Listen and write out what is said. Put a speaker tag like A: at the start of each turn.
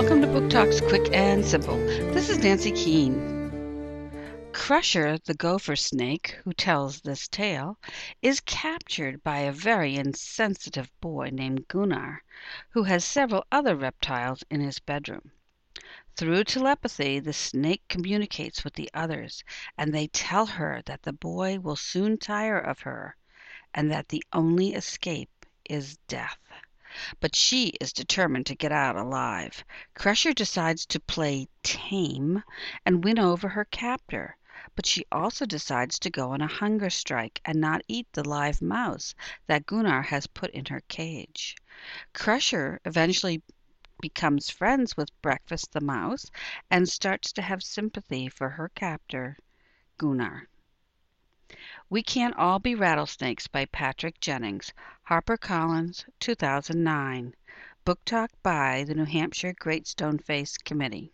A: Welcome to Book Talks Quick and Simple. This is Nancy Keane. Crusher, the gopher snake who tells this tale, is captured by a very insensitive boy named Gunnar, who has several other reptiles in his bedroom. Through telepathy the snake communicates with the others, and they tell her that the boy will soon tire of her, and that the only escape is death. But she is determined to get out alive. Crusher decides to play tame and win over her captor, but she also decides to go on a hunger strike and not eat the live mouse that Gunnar has put in her cage. Crusher eventually becomes friends with Breakfast the mouse and starts to have sympathy for her captor, Gunnar. We Can't All Be Rattlesnakes by Patrick Jennings. HarperCollins, 2009. Book Talk by the New Hampshire Great Stone Face Committee.